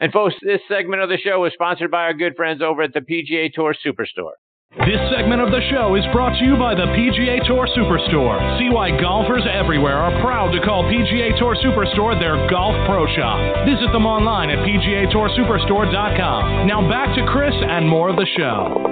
And folks, this segment of the show is sponsored by our good friends over at the PGA Tour Superstore. This segment of the show is brought to you by the PGA Tour Superstore. See why golfers everywhere are proud to call PGA Tour Superstore their golf pro shop. Visit them online at PGATourSuperstore.com. Now back to Chris and more of the show.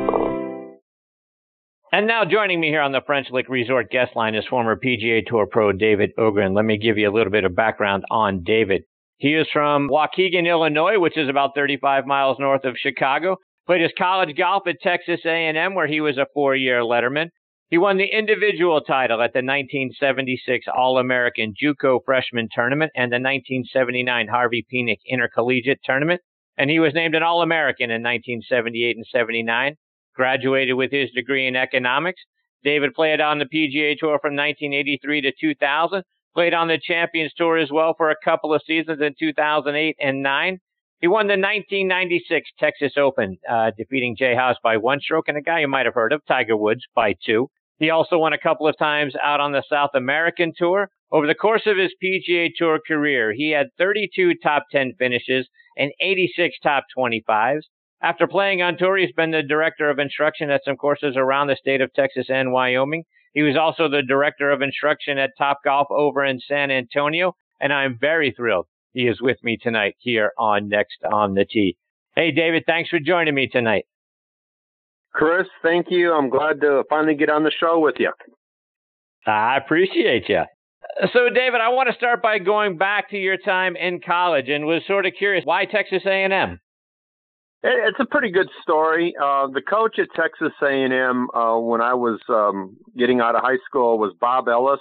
And now joining me here on the French Lick Resort guest line is former PGA Tour pro David Ogrin. Let me give you a little bit of background on David. He is from Waukegan, Illinois, which is about 35 miles north of Chicago. Played his college golf at Texas A&M, where he was a four-year letterman. He won the individual title at the 1976 All-American JUCO Freshman Tournament and the 1979 Harvey Penick Intercollegiate Tournament. And he was named an All-American in 1978 and 79. Graduated with his degree in economics. David played on the PGA Tour from 1983 to 2000. Played on the Champions Tour as well for a couple of seasons in 2008 and 9. He won the 1996 Texas Open, uh, defeating Jay Haas by one stroke, and a guy you might have heard of, Tiger Woods, by two. He also won a couple of times out on the South American Tour. Over the course of his PGA Tour career, he had 32 top 10 finishes and 86 top 25s. After playing on tour, he's been the director of instruction at some courses around the state of Texas and Wyoming. He was also the director of instruction at Top Golf over in San Antonio, and I'm very thrilled he is with me tonight here on Next on the Tee. Hey, David, thanks for joining me tonight. Chris, thank you. I'm glad to finally get on the show with you. I appreciate you. So, David, I want to start by going back to your time in college, and was sort of curious why Texas A&M. It's a pretty good story. Uh, the coach at Texas A&M uh, when I was um, getting out of high school was Bob Ellis.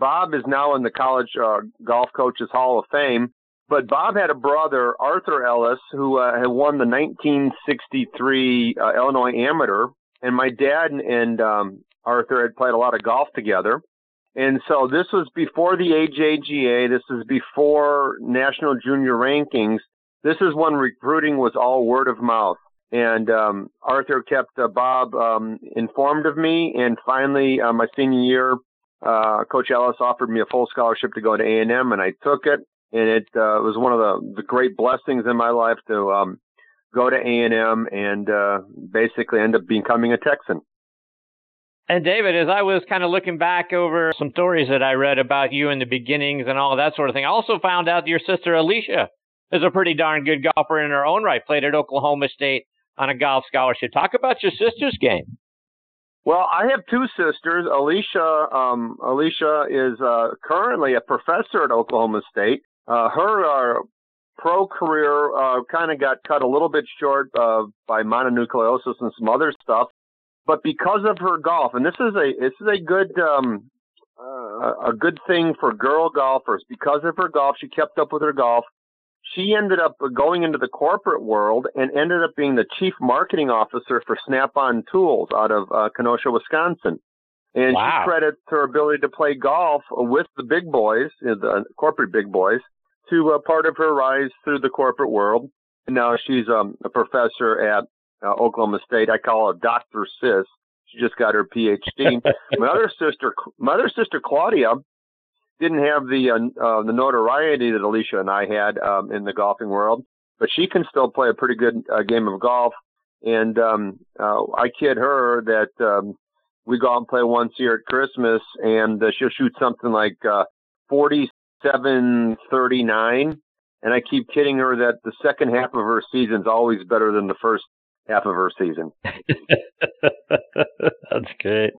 Bob is now in the College uh, Golf Coaches Hall of Fame, but Bob had a brother, Arthur Ellis, who uh, had won the 1963 uh, Illinois Amateur, and my dad and, and um, Arthur had played a lot of golf together. And so this was before the AJGA. This is before national junior rankings. This is when recruiting was all word of mouth. And um, Arthur kept uh, Bob um, informed of me. And finally, uh, my senior year, uh, Coach Ellis offered me a full scholarship to go to A&M, and I took it and it uh, was one of the, the great blessings in my life to um, go to A&M and uh, basically end up becoming a Texan. And David, as I was kind of looking back over some stories that I read about you in the beginnings and all that sort of thing, I also found out your sister Alicia is a pretty darn good golfer in her own right. Played at Oklahoma State on a golf scholarship. Talk about your sister's game. Well, I have two sisters. Alicia, um, Alicia is uh, currently a professor at Oklahoma State. Uh, her uh, pro career uh, kind of got cut a little bit short uh, by mononucleosis and some other stuff, but because of her golf, and this is a this is a good um, uh, a good thing for girl golfers. Because of her golf, she kept up with her golf. She ended up going into the corporate world and ended up being the chief marketing officer for Snap-on Tools out of uh, Kenosha, Wisconsin. And wow. she credits her ability to play golf with the big boys, the corporate big boys, to a part of her rise through the corporate world. And now she's um, a professor at uh, Oklahoma State. I call her Dr. Sis. She just got her PhD. my other sister, my other sister Claudia, didn't have the uh, uh, the notoriety that Alicia and I had um, in the golfing world, but she can still play a pretty good uh, game of golf. And um, uh, I kid her that um, we go out and play once a year at Christmas, and uh, she'll shoot something like uh, 40 739. And I keep kidding her that the second half of her season is always better than the first half of her season. That's great.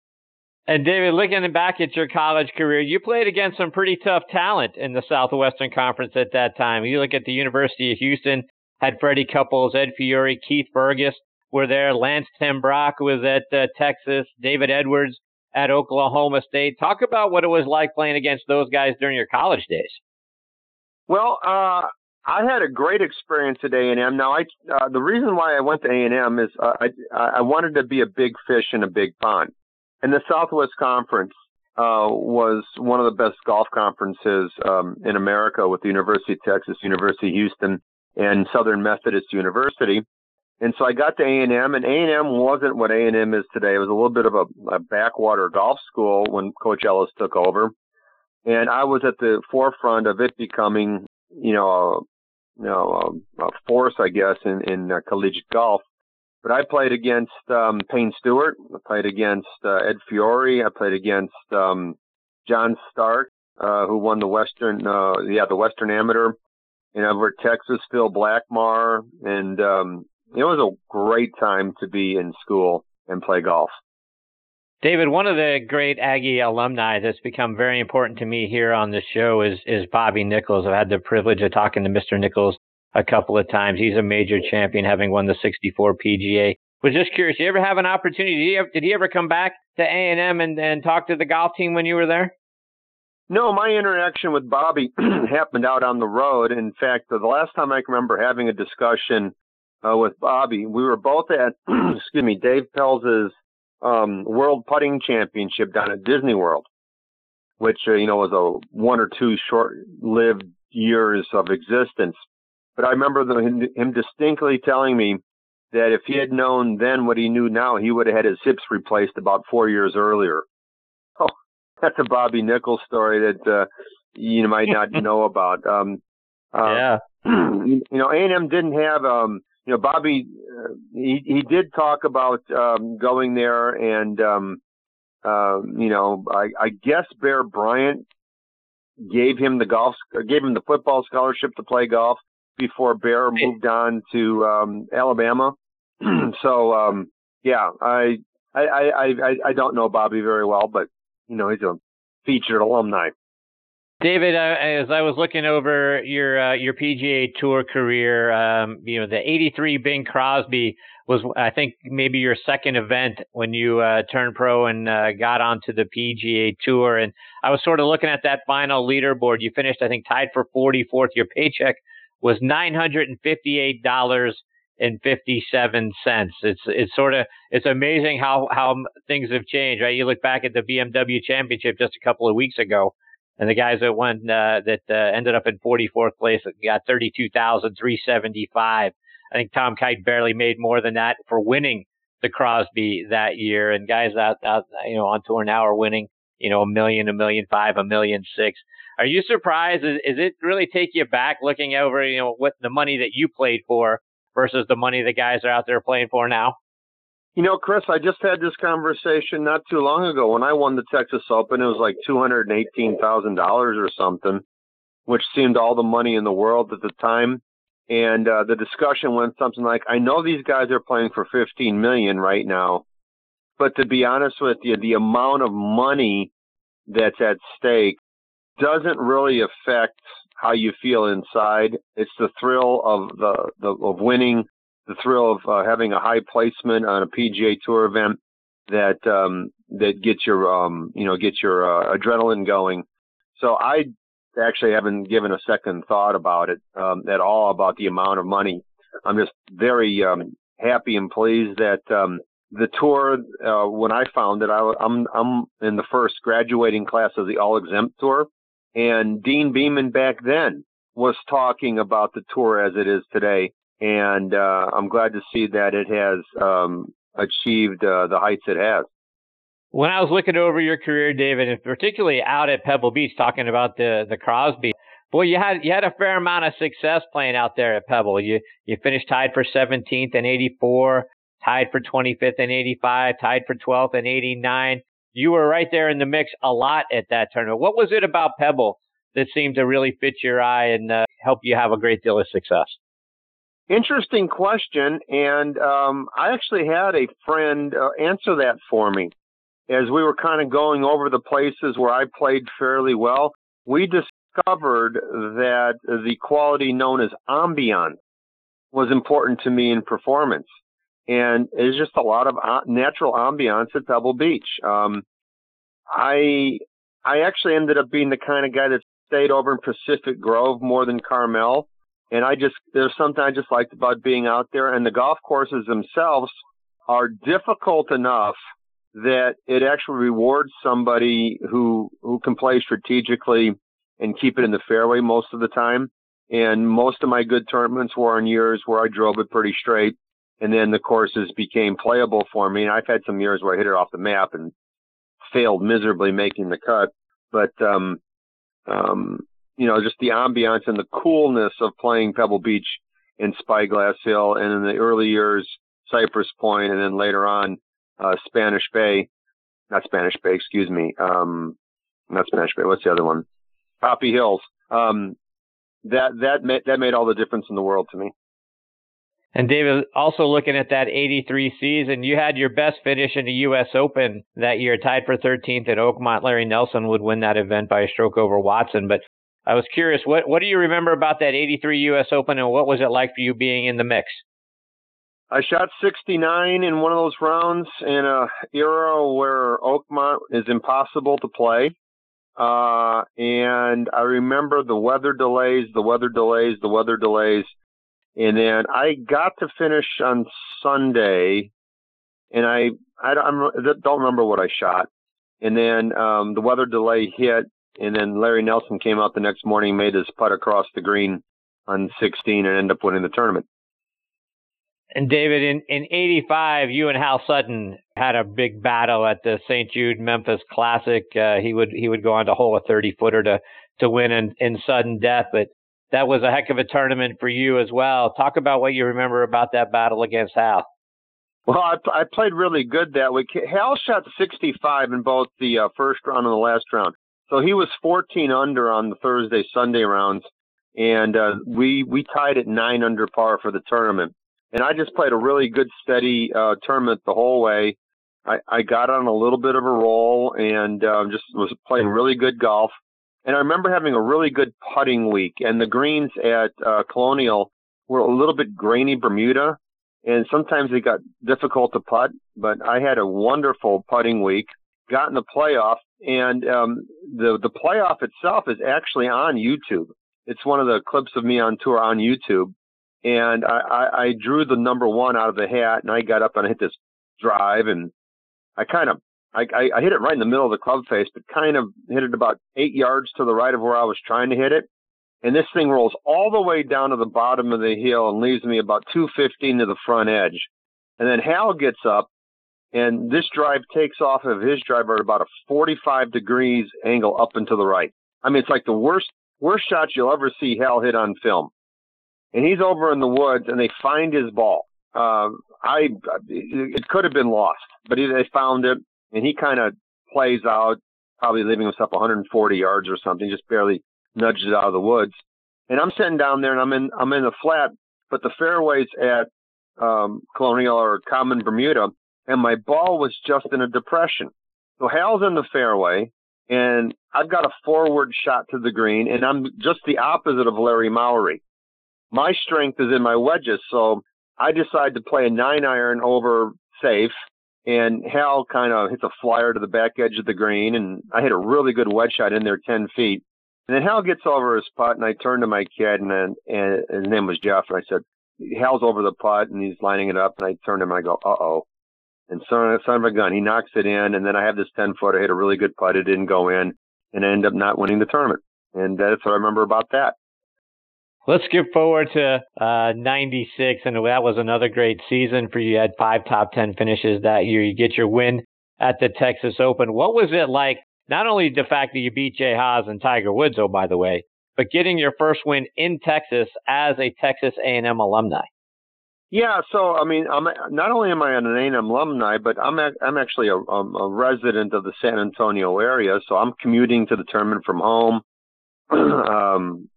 And David, looking back at your college career, you played against some pretty tough talent in the Southwestern Conference at that time. You look at the University of Houston, had Freddie Couples, Ed Fiori, Keith Burgess were there. Lance Ten Broeck was at uh, Texas. David Edwards at Oklahoma State. Talk about what it was like playing against those guys during your college days. Well, uh, I had a great experience at A and M. Now, I uh, the reason why I went to A and M is uh, I I wanted to be a big fish in a big pond, and the Southwest Conference uh, was one of the best golf conferences um, in America with the University of Texas, University of Houston, and Southern Methodist University. And so I got to A&M, and A&M wasn't what A&M is today. It was a little bit of a, a backwater golf school when Coach Ellis took over. And I was at the forefront of it becoming, you know, you know a, a force, I guess, in in uh, collegiate golf. But I played against um, Payne Stewart. I played against uh, Ed Fiori. I played against um, John Stark, uh, who won the Western, uh, yeah, the Western Amateur in Everett, Texas. Phil Blackmar, and um, it was a great time to be in school and play golf. David, one of the great Aggie alumni that's become very important to me here on the show is is Bobby Nichols. I've had the privilege of talking to Mr. Nichols a couple of times. He's a major champion, having won the 64 PGA. Was just curious. Did you ever have an opportunity? Did he ever, did he ever come back to A and M and talk to the golf team when you were there? No, my interaction with Bobby happened out on the road. In fact, the last time I can remember having a discussion uh, with Bobby, we were both at excuse me Dave Pelz's um, World Putting Championship down at Disney World, which uh, you know was a one or two short-lived years of existence. But I remember the, him distinctly telling me that if he had known then what he knew now, he would have had his hips replaced about four years earlier. Oh, that's a Bobby Nichols story that uh, you might not know about. Um, uh, yeah. You know, A&M didn't have um, you know, Bobby, uh, he he did talk about um, going there, and um, uh, you know, I, I guess Bear Bryant gave him the golf, gave him the football scholarship to play golf before Bear moved on to um, Alabama. so um, yeah, I, I I I I don't know Bobby very well, but you know, he's a featured alumni. David, uh, as I was looking over your uh, your PGA Tour career, um, you know the '83 Bing Crosby was, I think, maybe your second event when you uh, turned pro and uh, got onto the PGA Tour. And I was sort of looking at that final leaderboard. You finished, I think, tied for 44th. Your paycheck was nine hundred and fifty-eight dollars and fifty-seven cents. It's it's sort of it's amazing how how things have changed, right? You look back at the BMW Championship just a couple of weeks ago and the guys that won uh, that uh, ended up in 44th place got thirty two thousand three seventy five. I think Tom Kite barely made more than that for winning the Crosby that year, and guys out, out you know on tour now are winning you know a million, a million five, a million six. Are you surprised? Is, is it really take you back looking over you know what the money that you played for versus the money the guys are out there playing for now? You know, Chris, I just had this conversation not too long ago when I won the Texas Open. It was like two hundred and eighteen thousand dollars or something, which seemed all the money in the world at the time. And uh, the discussion went something like, "I know these guys are playing for fifteen million right now, but to be honest with you, the amount of money that's at stake doesn't really affect how you feel inside. It's the thrill of the, the of winning, the thrill of uh, having a high placement on a PGA Tour event that um, that gets your um, you know gets your uh, adrenaline going. So I actually haven't given a second thought about it um, at all about the amount of money. I'm just very um, happy and pleased that um, the tour. Uh, when I found it, I, I'm I'm in the first graduating class of the all exempt tour, and Deane Beman back then was talking about the tour as it is today and uh, I'm glad to see that it has um, achieved uh, the heights it has. When I was looking over your career, David, and particularly out at Pebble Beach, talking about the the Crosby, boy, you had you had a fair amount of success playing out there at Pebble. You you finished tied for 17th in '84, tied for 25th in '85, tied for 12th in '89. You were right there in the mix a lot at that tournament. What was it about Pebble that seemed to really fit your eye and uh, help you have a great deal of success? Interesting question, and um, I actually had a friend uh, answer that for me as we were kind of going over the places where I played fairly well. We discovered that the quality known as ambiance was important to me in performance, and it's just a lot of natural ambiance at Pebble Beach. Um, I I actually ended up being the kind of guy that stayed over in Pacific Grove more than Carmel and I just, there's something I just liked about being out there. And the golf courses themselves are difficult enough that it actually rewards somebody who, who can play strategically and keep it in the fairway most of the time. And most of my good tournaments were on years where I drove it pretty straight. And then the courses became playable for me. And I've had some years where I hit it off the map and failed miserably making the cut. But, um, um, you know, just the ambiance and the coolness of playing Pebble Beach in Spyglass Hill, and in the early years, Cypress Point, and then later on, uh, Spanish Bay, not Spanish Bay, excuse me, um, not Spanish Bay. What's the other one? Poppy Hills. Um, that that made that made all the difference in the world to me. And David, also looking at that 83 season, you had your best finish in the U.S. Open that year, tied for 13th at Oakmont. Larry Nelson would win that event by a stroke over Watson. But I was curious, what, what do you remember about that 83 U.S. Open and what was it like for you being in the mix? I shot 69 in one of those rounds in a era where Oakmont is impossible to play. Uh, and I remember the weather delays, the weather delays, the weather delays. And then I got to finish on Sunday, and I I don't, don't remember what I shot. And then um, the weather delay hit, and then Larry Nelson came out the next morning, made his putt across the green on 16, and ended up winning the tournament. And David, in, in 85, you and Hal Sutton had a big battle at the St. Jude Memphis Classic. Uh, he would he would go on to hole a 30 footer to to win in, in sudden death, but that was a heck of a tournament for you as well. Talk about what you remember about that battle against Hal. Well, I, I played really good that week. Hal shot 65 in both the uh, first round and the last round, so he was 14 under on the Thursday Sunday rounds, and uh, we we tied at nine under par for the tournament. And I just played a really good steady uh, tournament the whole way. I, I got on a little bit of a roll and uh, just was playing really good golf. And I remember having a really good putting week, and the greens at uh, Colonial were a little bit grainy Bermuda, and sometimes they got difficult to putt. But I had a wonderful putting week, got in the playoff, and um, the the playoff itself is actually on YouTube. It's one of the clips of me on tour on YouTube, and I, I, I drew the number one out of the hat, and I got up and I hit this drive, and I kind of I, I, I hit it right in the middle of the club face, but kind of hit it about eight yards to the right of where I was trying to hit it. And this thing rolls all the way down to the bottom of the hill and leaves me about 215 to the front edge. And then Hal gets up, and this drive takes off of his driver at about a 45 degrees angle up and to the right. I mean, it's like the worst worst shot you'll ever see Hal hit on film. And he's over in the woods, and they find his ball. Uh, I it could have been lost, but they found it and he kind of plays out, probably leaving himself 140 yards or something, just barely nudges it out of the woods. And I'm sitting down there, and I'm in I'm in the flat, but the fairways at um, Colonial or Common Bermuda, and my ball was just in a depression. So Hal's in the fairway, and I've got a forward shot to the green, and I'm just the opposite of Larry Mowry. My strength is in my wedges, so I decide to play a nine iron over safe and Hal kind of hits a flyer to the back edge of the green, and I hit a really good wedge shot in there, ten feet. And then Hal gets over his putt, and I turn to my kid, and, then, and his name was Jeff, and I said, Hal's over the putt, and he's lining it up, and I turn to him, and I go, uh oh. And son, son of a gun, he knocks it in, and then I have this 10 foot. I hit a really good putt. It didn't go in, and I end up not winning the tournament. And that's what I remember about that. Let's skip forward to uh, 96, and that was another great season for you. You had five top 10 finishes that year. You get your win at the Texas Open. What was it like, not only the fact that you beat Jay Haas and Tiger Woods, oh, by the way, but getting your first win in Texas as a Texas A&M alumni? Yeah, so I mean, I'm not only am I an A&M alumni, but I'm a, I'm actually a, a resident of the San Antonio area, so I'm commuting to the tournament from home. um,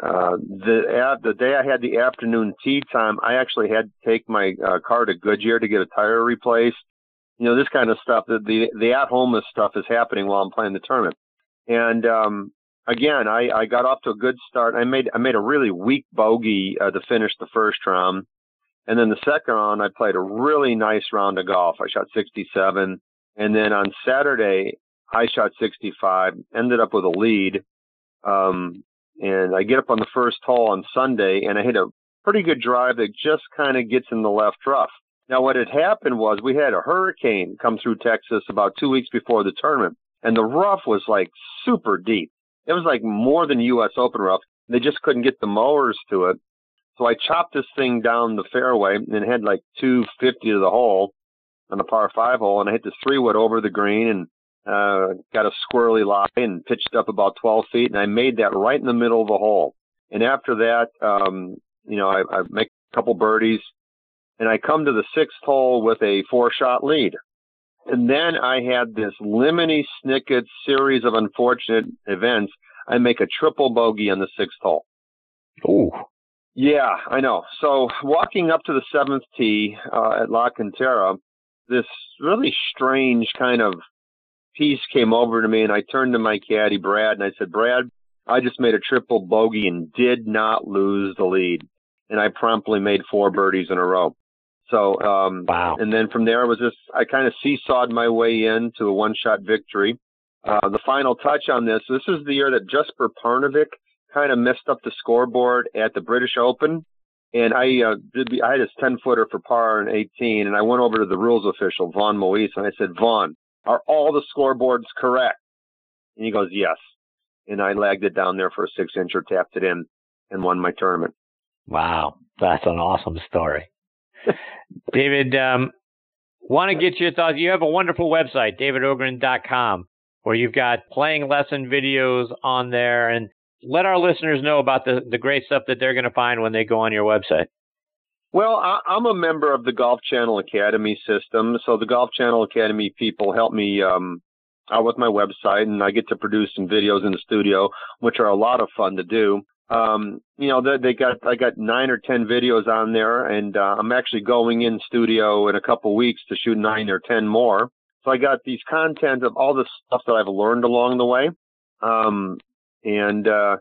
uh, the the day I had the afternoon tee time, I actually had to take my uh, car to Goodyear to get a tire replaced. You know, this kind of stuff. The the, the at home stuff is happening while I'm playing the tournament. And um, again, I, I got off to a good start. I made I made a really weak bogey uh, to finish the first round, and then the second round I played a really nice round of golf. I shot 67, and then on Saturday I shot 65. Ended up with a lead. Um, and I get up on the first hole on Sunday and I hit a pretty good drive that just kind of gets in the left rough. Now, what had happened was we had a hurricane come through Texas about two weeks before the tournament, and the rough was like super deep. It was like more than U.S. Open rough. They just couldn't get the mowers to it. So I chopped this thing down the fairway and had like 250 to the hole on the par five hole, and I hit the three wood over the green and uh, got a squirrely lie and pitched up about 12 feet, and I made that right in the middle of the hole. And after that, um, you know, I, I make a couple birdies, and I come to the sixth hole with a four-shot lead. And then I had this lemony snicket series of unfortunate events. I make a triple bogey on the sixth hole. Ooh. Yeah, I know. So walking up to the seventh tee uh, at La Cantera, this really strange kind of piece came over to me, and I turned to my caddy, Brad, and I said, Brad, I just made a triple bogey and did not lose the lead. And I promptly made four birdies in a row. So, um, wow. and then from there I was just, I kind of seesawed my way in to a one shot victory. Uh, the final touch on this, this is the year that Jesper Parnevik kind of messed up the scoreboard at the British Open. And I uh, did the, I had his 10 footer for par and 18, and I went over to the rules official, Vaughn Moise, and I said, Vaughn, are all the scoreboards correct? And he goes, yes. And I lagged it down there for a six incher, tapped it in, and won my tournament. Wow. That's an awesome story. David, um, want to get your thoughts. You have a wonderful website, davidogrin.com, where you've got playing lesson videos on there. And let our listeners know about the, the great stuff that they're going to find when they go on your website. Well, I, am a member of the Golf Channel Academy system. So the Golf Channel Academy people help me um, out with my website, and I get to produce some videos in the studio, which are a lot of fun to do. Um, you know, they, they got I got nine or ten videos on there, and uh, I'm actually going in studio in a couple weeks to shoot nine or ten more. So I got these content of all the stuff that I've learned along the way. Um, and uh,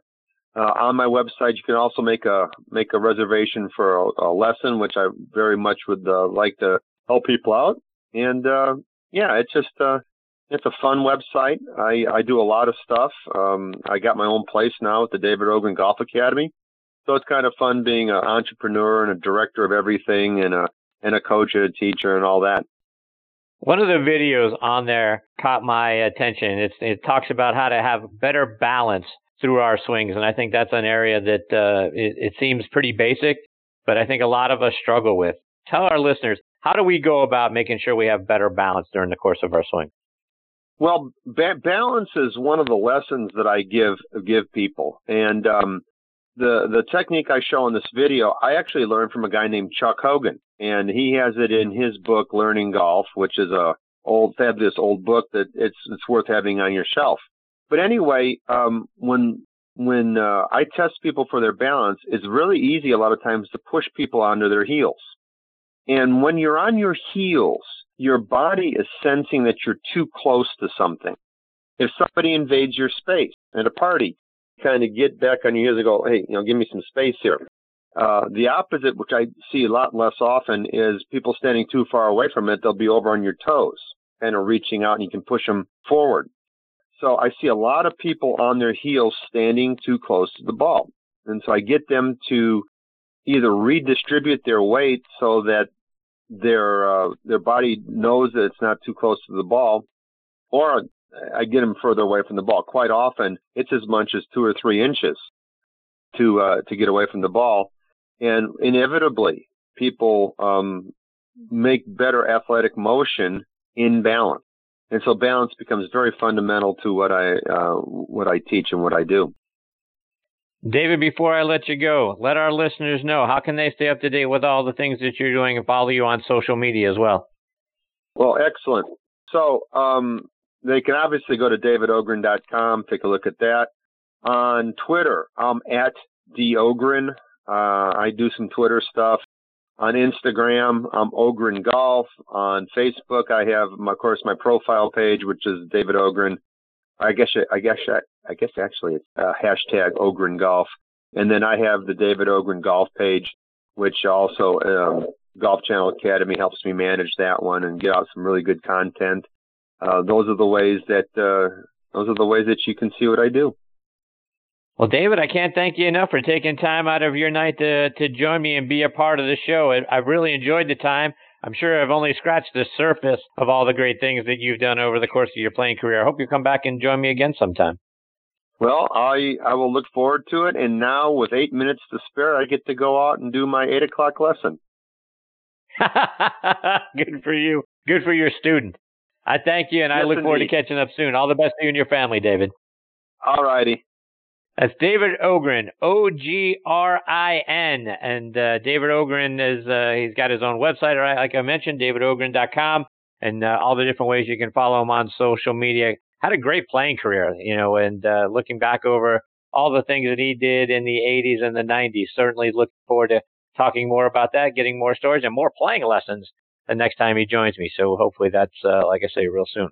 uh, on my website, you can also make a make a reservation for a, a lesson, which I very much would uh, like to help people out. And uh, yeah, it's just uh, it's a fun website. I, I do a lot of stuff. Um, I got my own place now at the David Ogrin Golf Academy, so it's kind of fun being an entrepreneur and a director of everything, and a and a coach and a teacher and all that. One of the videos on there caught my attention. It's, it talks about how to have better balance through our swings, and I think that's an area that uh, it, it seems pretty basic, but I think a lot of us struggle with. Tell our listeners how do we go about making sure we have better balance during the course of our swing? Well, ba- balance is one of the lessons that I give give people, and um, the the technique I show in this video, I actually learned from a guy named Chuck Hogan, and he has it in his book Learning Golf, which is a old fabulous old book that it's it's worth having on your shelf. But anyway, um, when when uh, I test people for their balance, it's really easy a lot of times to push people onto their heels. And when you're on your heels, your body is sensing that you're too close to something. If somebody invades your space at a party, kind of get back on your heels and go, hey, you know, give me some space here. Uh, the opposite, which I see a lot less often, is people standing too far away from it. They'll be over on your toes, kind of reaching out, and you can push them forward. So I see a lot of people on their heels standing too close to the ball. And so I get them to either redistribute their weight so that their uh, their body knows that it's not too close to the ball, or I get them further away from the ball. Quite often, it's as much as two or three inches to uh, to get away from the ball, and inevitably, people um, make better athletic motion in balance, and so balance becomes very fundamental to what I uh, what I teach and what I do. David, before I let you go, let our listeners know how can they stay up to date with all the things that you're doing and follow you on social media as well. Well, excellent. So um, they can obviously go to davidogrin.com, take a look at that. On Twitter, I'm at dogrin. Uh, I do some Twitter stuff. On Instagram, I'm Ogrin Golf. On Facebook, I have, my, of course, my profile page, which is David Ogrin. I guess I guess I guess actually it's uh, hashtag Ogrin Golf, and then I have the David Ogrin Golf page, which also um, Golf Channel Academy helps me manage that one and get out some really good content. Uh, those are the ways that uh, those are the ways that you can see what I do. Well, David, I can't thank you enough for taking time out of your night to to join me and be a part of the show. I, I've really enjoyed the time. I'm sure I've only scratched the surface of all the great things that you've done over the course of your playing career. I hope you come back and join me again sometime. Well, I I will look forward to it. And now, with eight minutes to spare, I get to go out and do my eight o'clock lesson. Good for you. Good for your student. I thank you, and yes, I look indeed. forward to catching up soon. All the best to you and your family, David. All righty. That's David Ogrin, O G R I N, and uh, David Ogrin is uh, he's got his own website, right? Like I mentioned, davidogrin.com, and uh, all the different ways you can follow him on social media. Had a great playing career, you know, and uh, looking back over all the things that he did in the 80s and the 90s, certainly looking forward to talking more about that, getting more stories and more playing lessons the next time he joins me. So hopefully that's, uh, like I say, real soon.